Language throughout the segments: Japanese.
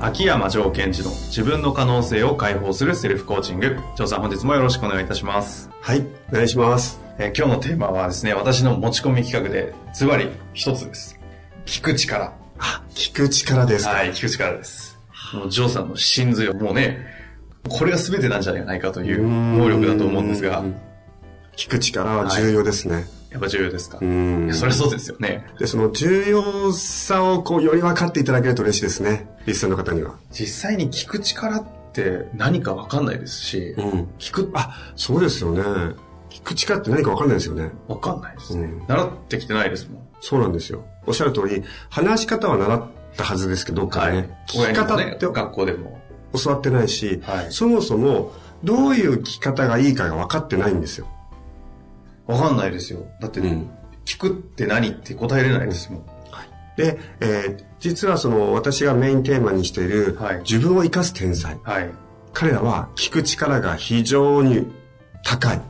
秋山城賢治の自分の可能性を解放するセルフコーチング。城さん本日もよろしくお願いいたします。はい、お願いします。えー今日のテーマはですね私の持ち込み企画でズバリ一つです。聞く力。あ、聞く力ですか。はい聞く力です。もう城さんの真髄をもうねこれが全てなんじゃないかという能力だと思うんですが。う聞く力は重要ですね。やっぱ重要ですか？うんそりゃそうですよねで、その重要さをこう、より分かっていただけると嬉しいですね。リスナーの方には。実際に聞く力って何か分かんないですし、うん。聞くあ、そうですよね。聞く力って何か分かんないですよね。分かんないですね、うん習ってきてないですもんそうなんですよ。おっしゃる通り、話し方は習ったはずですけど、どっかでね。聞き親にも方ってね学校でも教わってないし、はいそもそも、どういう聞き方がいいかが分かってないんですよ。分かんないですよだって、うん聞くって何って答えれないですもん、で、えー実はその私がメインテーマにしている、はい自分を生かす天才。はい彼らは聞く力が非常に高い。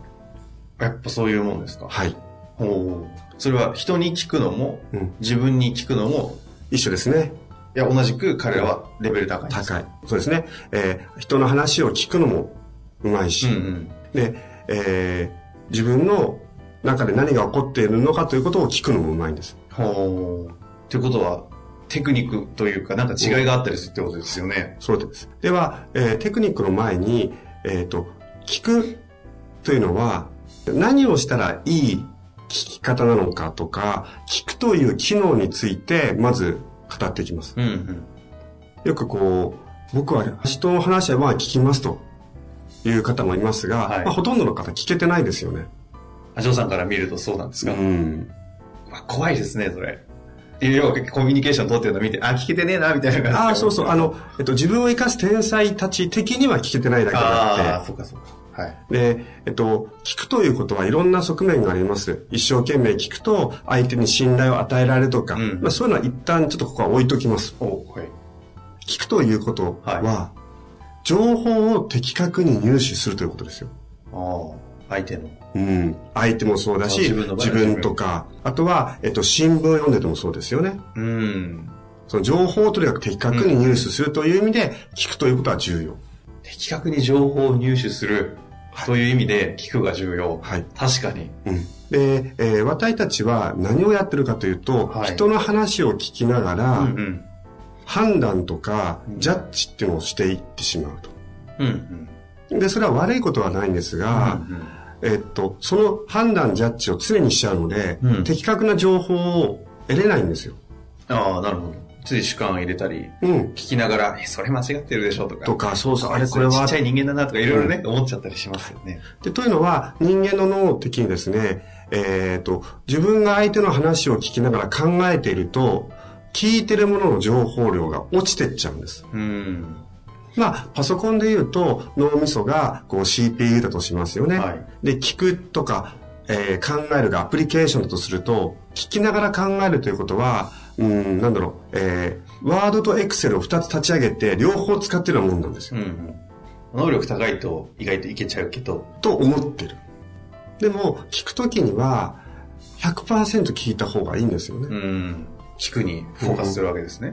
やっぱそういうもんですか？はい。ほうそれは人に聞くのも、うん自分に聞くのも一緒ですね。いや同じく彼らはレベル高い高い。そうですね。えー人の話を聞くのもうまいし、うんうんで、えー自分の中で何が起こっているのかということを聞くのもうまいんです。ほうってことはテクニックというかなんか違いがあったりするってことですよね、そうです。では、えーテクニックの前に、えっ、と、聞くというのは、何をしたらいい聞き方なのかとか、聞くという機能について、まず語っていきます。うんうんよくこう、僕は人の話はまあ聞きますという方もいますが、はいまあ、ほとんどの方聞けてないですよね。あジョーさんから見るとそうなんですか、ん。まあ怖いですね、それ。要はコミュニケーション取ってるの見て、あ、聞けてねえな、みたいな感じで。ああ、そうそう。あの、えっと、自分を生かす天才たち的には聞けてないだけでああ、あっそうかそうか。はい。て、で、えっと、聞くということはいろんな側面があります。一生懸命聞くと、相手に信頼を与えられるとか、うんまあ、そういうのは一旦ちょっとここは置いときます。おはい。聞くということは、は情報を的確に入手するということですよ。ああ、相手の。うん。相手もそうだし、あ自分自は分とか、あとは、えっと、新聞を読んでてもそうですよね。うん。その情報をとにかく的確に入手するという意味で、聞くということは重要。的確に情報を入手するという意味で聞くが重要。はい。確かに。うん。で、えー私たちは何をやってるかというと、はい人の話を聞きながら、うんうん。判断とかうんジャッジっていうのをしていってしまうと。うんうん。で、それは悪いことはないんですが、えっと、その判断、ジャッジを常にしちゃうので、うん的確な情報を得れないんですよ。ああ、なるほど。つい主観入れたり、うん。聞きながら、え、それ間違ってるでしょとか。とか、そうそう、ああれれこれはちっちゃい人間だなとかいろいろね、思っちゃったりしますよね。で、というのは、人間の脳的にですね、えっ、と、自分が相手の話を聞きながら考えていると、聞いてるものの情報量が落ちてっちゃうんです。うん。まあ、パソコンで言うと、脳みそがこう CPU だとしますよね。はいで、聞くとか、えー考えるがアプリケーションだとすると、聞きながら考えるということは、うん、なんだろう、えー、ワードとエクセルを2つ立ち上げて、両方使ってるようなもんなんですよ。うんうん。能力高いと意外といけちゃうけど、と思ってる。でも、聞くときには、100%聞いた方がいいんですよね。うん。聞くにフォーカスするわけですね。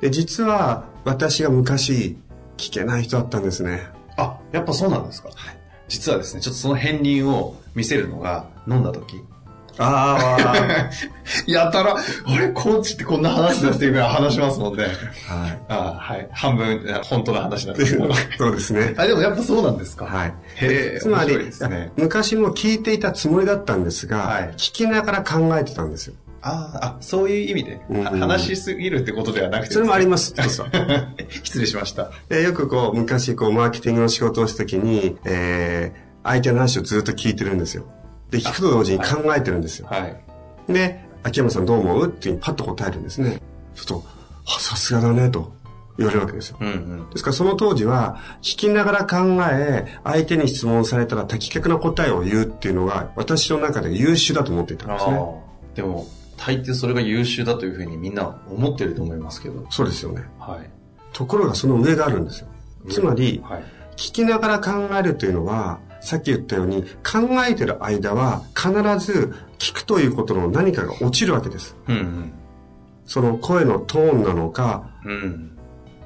で、実は、私が昔、聞けない人だったんですね。あ、やっぱそうなんですか？実はですね、ちょっとその片鱗を見せるのが、飲んだ時。あ やたら、俺コーチってこんな話だっていうぐらい話しますもんね。あ、はい。あはい。半分、本当の話なんですけど。そうですね。あ、でもやっぱそうなんですか？はい。へえ、つまり、ね。昔も聞いていたつもりだったんですが、はい聞きながら考えてたんですよ。ああ、そういう意味で、うん話しすぎるってことではなくて、それもありまます。そうそう。す。失礼しました。でよくこう、昔こう、マーケティングの仕事をしたときに、えー、相手の話をずっと聞いてるんですよ。で、聞くと同時に考えてるんですよ。はい。で、秋山さんどう思う？っていうふうにパッと答えるんですね。ちょっと、あ、さすがだね、と言われるわけですよ。うんうん。ですからその当時は、聞きながら考え、相手に質問されたら的確な答えを言うっていうのが、私の中で優秀だと思っていたんですね。でも、大抵それが優秀だというふうにみんな思ってると思いますけど。そうですよね。はい。ところがその上があるんですよ。つまり、はい。聞きながら考えるというのは、さっき言ったように、考えてる間は必ず聞くということの何かが落ちるわけです。うんその声のトーンなのか、うん。うん。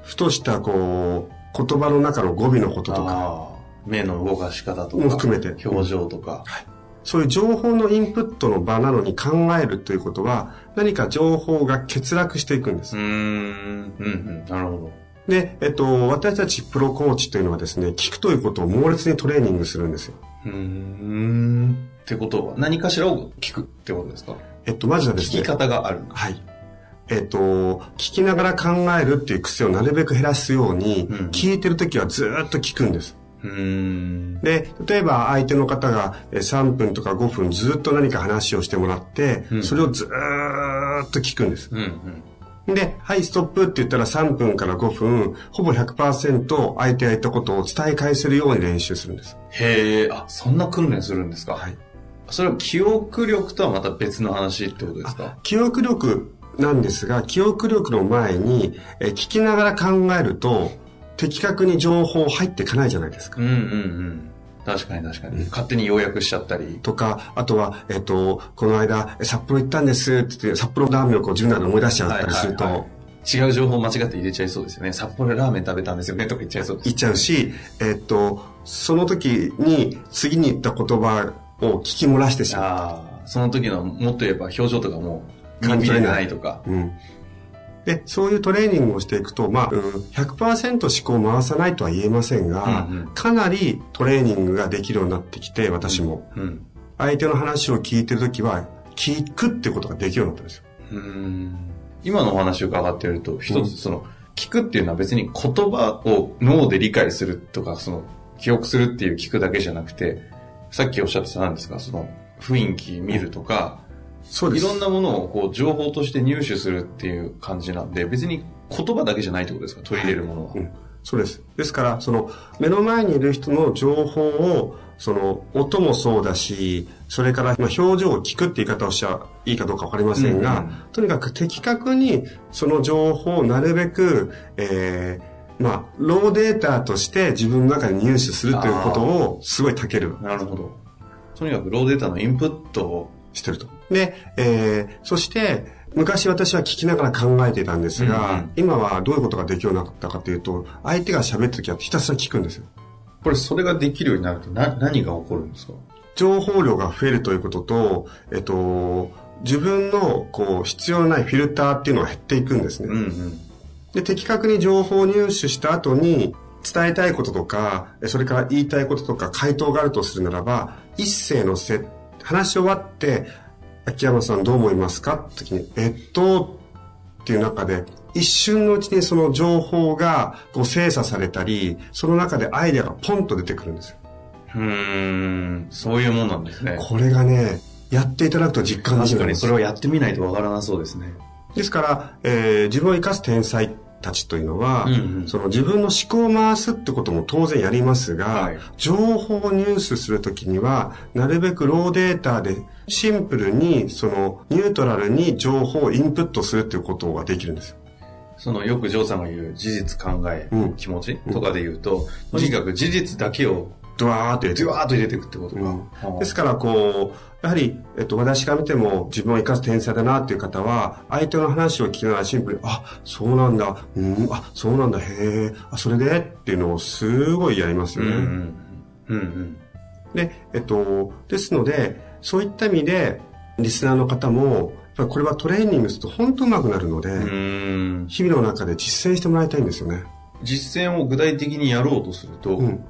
ふとしたこう、言葉の中の語尾のこととか、ああ目の動かし方とか。も含めて表情とか。そういう情報のインプットの場なのに考えるということは、何か情報が欠落していくんですう。ーん。うんうん。なるほで、えっと、私たちプロコーチというのはですね、聞くということを猛烈にトレーニングするんですよ。ど。うーん。ってことは、何かしらを聞くってことですか？えっと、まずはですね聞き、方がある。はい。えっと、聞きながら考えるっていう癖をなるべく減らすように、うん聞いてるときはずーっと聞くんです。で、例えば相手の方がえ3分とか5分ずっと何か話をしてもらって、うんそれをずーっと聞くんです。うんうん。で、はい、ストップって言ったら3分から5分、ほぼ100%相手が言ったことを伝え返せるように練習するんです。へえ、あ、そんな訓練するんですか？はい。それは記憶力とはまた別の話ってことですか？記憶力なんですが、記憶力の前に、え聞きながら考えると、的確に情報入っていかないじゃないですか。うんうんうん。確かに確かに。勝手に要約しちゃったり。とか、あとは、えっ、と、この間、え札幌行ったんですって言って、札幌ラーメンをこう自分の中で思い出しちゃったりすると、はいはいはい違う情報間違って入れちゃいそうですよね。札幌でラーメン食べたんですよねとか言っちゃいそうです。言っちゃうし、えっ、と、その時に次に言った言葉を聞き漏らしてしまう。ああ、その時のもっと言えば表情とかも感じれないとか。うん。で、そういうトレーニングをしていくと、まあ、うん、100%思考を回さないとは言えませんが、うんうんかなりトレーニングができるようになってきて、私も。うん。相手の話を聞いてるときは、聞くってことができるようになったんですよ。今のお話を伺っていると、一つその、聞くっていうのは別に言葉を脳で理解するとか、その、記憶するっていう聞くだけじゃなくて、さっきおっしゃってた何ですか、その、雰囲気見るとか、そうです。いろんなものをこう情報として入手するっていう感じなんで、別に言葉だけじゃないってことですか、取り入れるものは。うんそうです。ですから、その、目の前にいる人の情報を、その、音もそうだし、それから、まあ、表情を聞くって言い方をしちゃいいかどうかわかりませんが、うんうんとにかく的確に、その情報をなるべく、えー、まあ、ローデータとして自分の中に入手するということを、すごい長ける。なるほど。とにかくローデータのインプットを、してると。で、えー、そして、昔私は聞きながら考えていたんですが、うんうん今はどういうことができるようになったかというと、相手が喋った時はひたすら聞くんですよ。これそれができるようになるとな何が起こるんですか？情報量が増えるということと、えっと、自分のこう必要のないフィルターっていうのが減っていくんですね。うんうん。で、的確に情報を入手した後に伝えたいこととか、えそれから言いたいこととか回答があるとするならば、一斉のせ、話し終わって、秋山さんどう思いますか？って時に、えっと、っていう中で、一瞬のうちにその情報がこう精査されたり、その中でアイデアがポンと出てくるんですよ。うーん、そういうもんなんですね。これがね、やっていただくと実感でき確かるんですにそれをやってみないとわからなそうですね。ですから、えー自分を生かす天才たちというのは、うんうん。その自分の思考を回すってことも当然やりますが、はい。情報を入手するときには、なるべくローデータでシンプルに、そのニュートラルに情報をインプットするっていうことができるんですよ。そのよくジョーさんが言う事実考え、うん。気持ちとかで言うと、とにかく事実だけをドワーって入れてドワーッと入れていくってことか。うんですから、こう、やはり、えっと、私が見ても自分を生かす天才だなっていう方は、相手の話を聞きながらシンプルに、あ、そうなんだ、うん、あ、そうなんだ、へえ、あ、それで？っていうのをすごいやりますよね。うんうん。うんうん。で、えっと、ですので、そういった意味で、リスナーの方も、これはトレーニングすると本当上手くなるので、日々の中で実践してもらいたいんですよね。実践を具体的にやろうとすると、うん。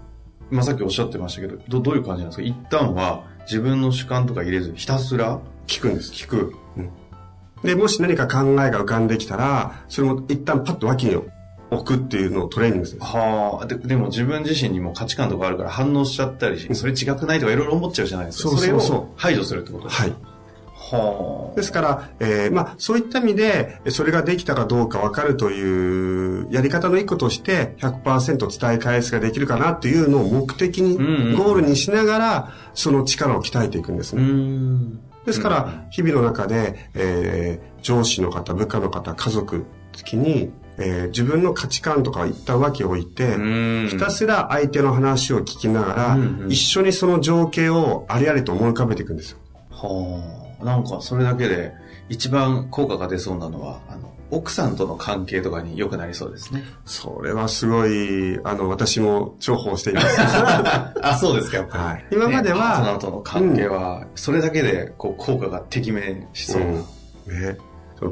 まあさっきおっしゃってましたけど、どどういう感じなんですか？一旦は自分の主観とか入れず、ひたすら聞くんです。聞く。うんで、もし何か考えが浮かんできたら、それも一旦パッと脇に置くっていうのをトレーニングする。はあ。で、でも自分自身にも価値観とかあるから反応しちゃったりし、それ違くないとかいろいろ思っちゃうじゃないですか。それを排除するってことですはい。はですから、えーまあ、そういった意味で、それができたかどうかわかるというやり方の一個として、100%伝え返すができるかなっていうのを目的に、ゴールにしながら、その力を鍛えていくんですね。ん。ですから、日々の中で、えー上司の方、部下の方、家族的に、えー自分の価値観とか一旦分け置いて、うん。ひたすら相手の話を聞きながら、うんうん一緒にその情景をありありと思い浮かべていくんですよ。はあ。なんかそれだけで一番効果が出そうなのは、あの、奥さんとの関係とかに良くなりそうですね。それはすごい、あの、私も重宝しています。あ、そうですか、やっぱりはい。今までねパートナーは、との関係は、それだけで、こう、効果がてきめしそうな。うんね、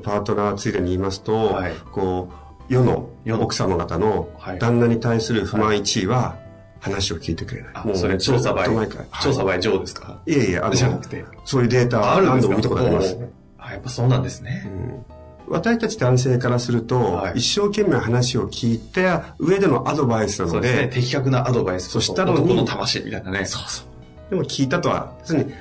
パートナーついでに言いますと、はいこう、世の奥様方のはい旦那に対する不満1位は、話を聞いてくれない。あ、それ調査倍ずっと前から、調査はい倍上ですか？いえいえ、あの、じゃなくて。そういうデータは何度も見たことあります。あ、やっぱそうなんですね。うん私たち男性からすると、はい一生懸命話を聞いて上でのアドバイスなので、そうですね。的確なアドバイスと。そしたのに男の魂みたいなね。そうそう。でも聞いたとは、要するに、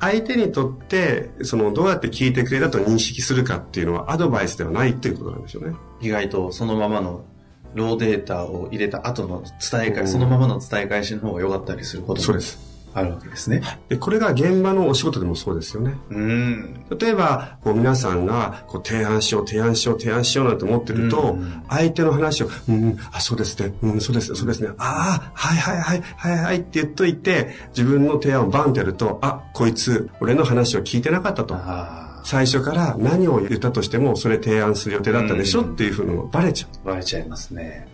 相手にとって、その、どうやって聞いてくれたと認識するかっていうのはアドバイスではないっていうことなんでしょうね。意外とそのままのローデータを入れた後の伝えうん返し、そのままの伝え返しの方が良かったりすることもそうです。あるわけですね。で、これが現場のお仕事でもそうですよね。うん。例えば、こう皆さんが、こう提案しよう、提案しよう、提案しようなんて思ってると、うん相手の話を、うん、あ、そうですね、うん、そうです、そうですね、ああ、はいはいはい、はいはいって言っといて、自分の提案をバンってやると、あ、こいつ、俺の話を聞いてなかったと。あ最初から何を言ったとしても、それ提案する予定だったでしょ、うんっていうふうのがバレちゃう。あ、バレちゃいますね。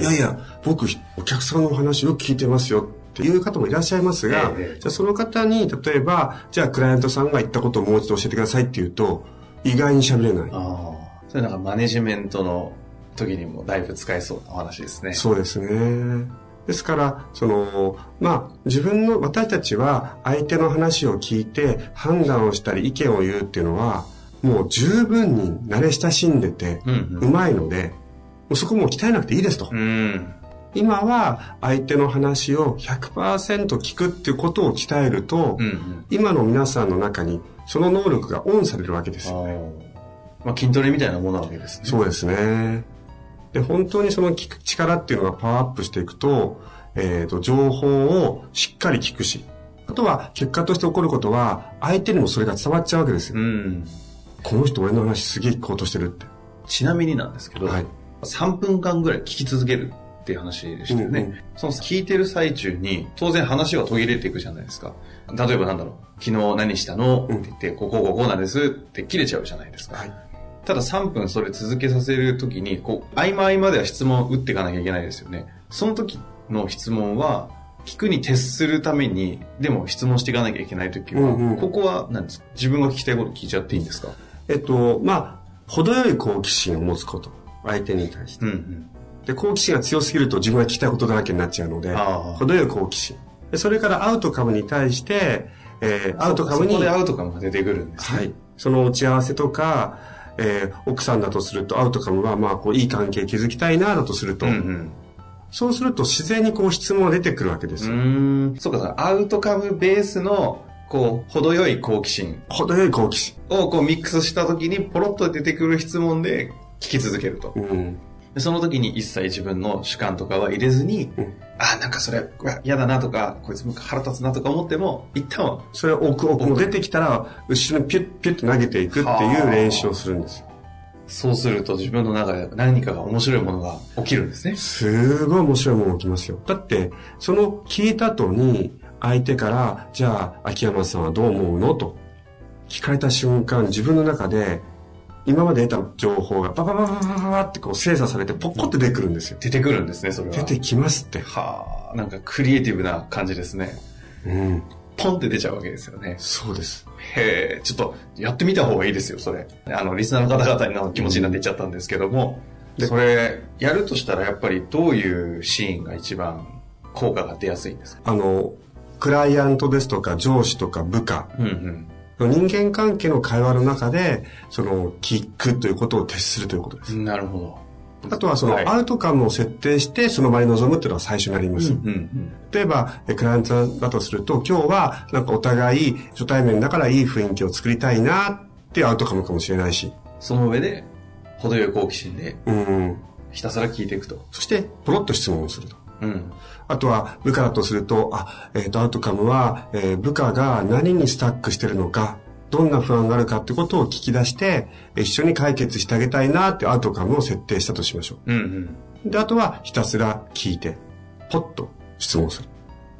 いやいや、僕、お客さんのお話よく聞いてますよっていう方もいらっしゃいますが、ええじゃあその方に、例えば、じゃあクライアントさんが言ったことをもう一度教えてくださいって言うと、意外に喋れない。ああ。それなんかマネジメントの時にもだいぶ使えそうなお話ですね。そうですね。ですから、その、まあ、自分の、私たちは相手の話を聞いて判断をしたり意見を言うっていうのは、もう十分に慣れ親しんでて、うんうまいので、もうそこもう鍛えなくていいですと。うん。今は相手の話を100%聞くっていうことを鍛えると、うんうん。今の皆さんの中にその能力がオンされるわけですよ。あーまあ筋トレみたいなものなわけですね。そうですね。で、本当にその聞く力っていうのがパワーアップしていくと、えっ、と、情報をしっかり聞くし、あとは結果として起こることは、相手にもそれが伝わっちゃうわけですよ。うん。この人俺の話すげえ聞こうとしてるって。ちなみになんですけど、はい。3分間ぐらい聞き続けるっていう話でしたよね。うんうんその聞いてる最中に、当然話が途切れていくじゃないですか。例えばなんだろう、昨日何したの？って言って、こうこうこうこうなんですって切れちゃうじゃないですか。はい。ただ3分それ続けさせるときに、こう、合間合間では質問を打っていかなきゃいけないですよね。その時の質問は、聞くに徹するために、でも質問していかなきゃいけないときは、うんうんここは何ですか？自分が聞きたいこと聞いちゃっていいんですか？えっと、まあ、程よい好奇心を持つこと。相手に対して。うんうん。で、好奇心が強すぎると自分が聞きたいことだらけになっちゃうので、程よい好奇心。でそれからアウトカムに対して、えーアウトカムに、そこでアウトカムが出てくるんですね。はい。その打ち合わせとか、えー奥さんだとすると、アウトカムは、まあ、こう、いい関係築きたいな、だとすると、うんうん。そうすると自然にこう質問が出てくるわけですよ。うーん。そうか、そうかアウトカムベースの、こう、程よい好奇心程よい好奇心。をこうミックスした時にポロッと出てくる質問で聞き続けると。うん。でその時に一切自分の主観とかは入れずに、うんあ、なんかそれ、嫌だなとか、こいつ腹立つなとか思っても、一旦は、それを奥奥も出てきたら、後ろにピュッピュッと投げていくっていう練習をするんですよ。そうすると自分の中で何かが面白いものが起きるんですね。すごい面白いもの起きますよ。だって、その聞いた後に、相手から、じゃあ、秋山さんはどう思うの？と聞かれた瞬間、自分の中で、今まで得た情報がパパパパパパパってこう精査されてポッコって出てくるんですよ。出てくるんですね、それは。出てきますって。はあ、なんかクリエイティブな感じですね。うん。ポンって出ちゃうわけですよね。そうです。へえ、ちょっとやってみた方がいいですよ、それ。あの、リスナーの方々の気持ちになっていっちゃったんですけども、でそれ、やるとしたらやっぱりどういうシーンが一番効果が出やすいんですか？あの、クライアントですとか上司とか部下うんうん。人間関係の会話の中で、その、聞くということを徹するということです。なるほど。あとはそのはいアウトカムを設定してその場に臨むっていうのは最初になります。うんうん。例えば、えクライアントだとすると、今日はなんかお互い初対面だからいい雰囲気を作りたいなっていうアウトカムかもしれないし。その上で、程よい好奇心で、うん。ひたすら聞いていくと。そして、ポロッと質問をすると。うん。あとは、部下だとすると、あ、えっ、と、アウトカムは、えー部下が何にスタックしてるのか、どんな不安があるかってことを聞き出して、一緒に解決してあげたいなってアウトカムを設定したとしましょうんうん。う。で、あとは、ひたすら聞いて、ポッと質問する。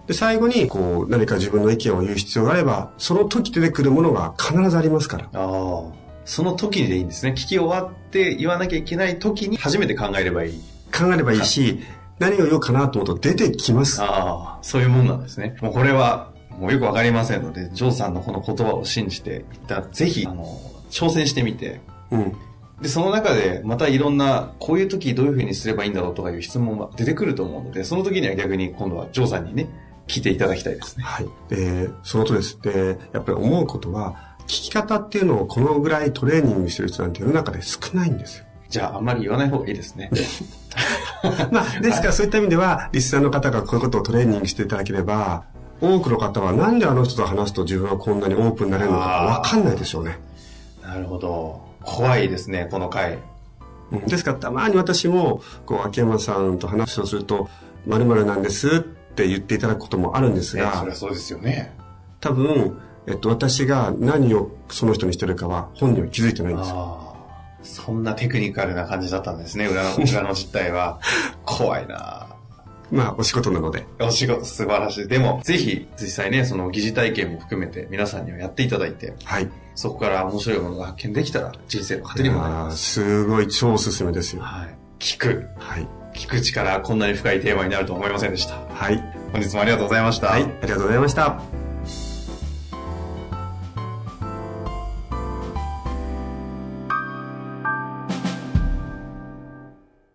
で、最後に、こう、何か自分の意見を言う必要があれば、その時出てくるものが必ずありますから。ああ。その時でいいんですね。聞き終わって言わなきゃいけない時に初めて考えればいい。考えればいいし、何を言おうかなと思うと出てきます。ああ、そういうもんなんですね。もうこれは、もうよくわかりませんので、ジョーさんのこの言葉を信じて、一旦ぜひ、あの、挑戦してみて、うん。で、その中で、またいろんな、こういう時どういうふうにすればいいんだろうとかいう質問が出てくると思うので、その時には逆に今度はジョーさんにね、聞いていただきたいですね。はい。で、そのとです。で、やっぱり思うことは、聞き方っていうのをこのぐらいトレーニングしてる人なんて世の中で少ないんですよ。じゃあ、あんまり言わない方がいいですね。まあ、ですからそういった意味では、リスナーの方がこういうことをトレーニングしていただければ、多くの方はなんであの人と話すと自分はこんなにオープンになれるのかわかんないでしょうね。なるほど。怖いですね、この回。うんですからたまに私も、こう、秋山さんと話をすると、〇〇なんですって言っていただくこともあるんですね、が、そりゃそうですよね。多分、えっと、私が何をその人にしてるかは本人は気づいてないんですよ。そんなテクニカルな感じだったんですね、裏の、裏の実態は。怖いなまあ、お仕事なので。お仕事素晴らしい。でも、ぜひ、実際ね、その疑似体験も含めて皆さんにはやっていただいて、はい。そこから面白いものが発見できたら、人生の糧にもなります。すごい超おすすめですよ。はい。聞く。はい。聞く力、こんなに深いテーマになるとは思いませんでした。はい。本日もありがとうございました。はい。ありがとうございました。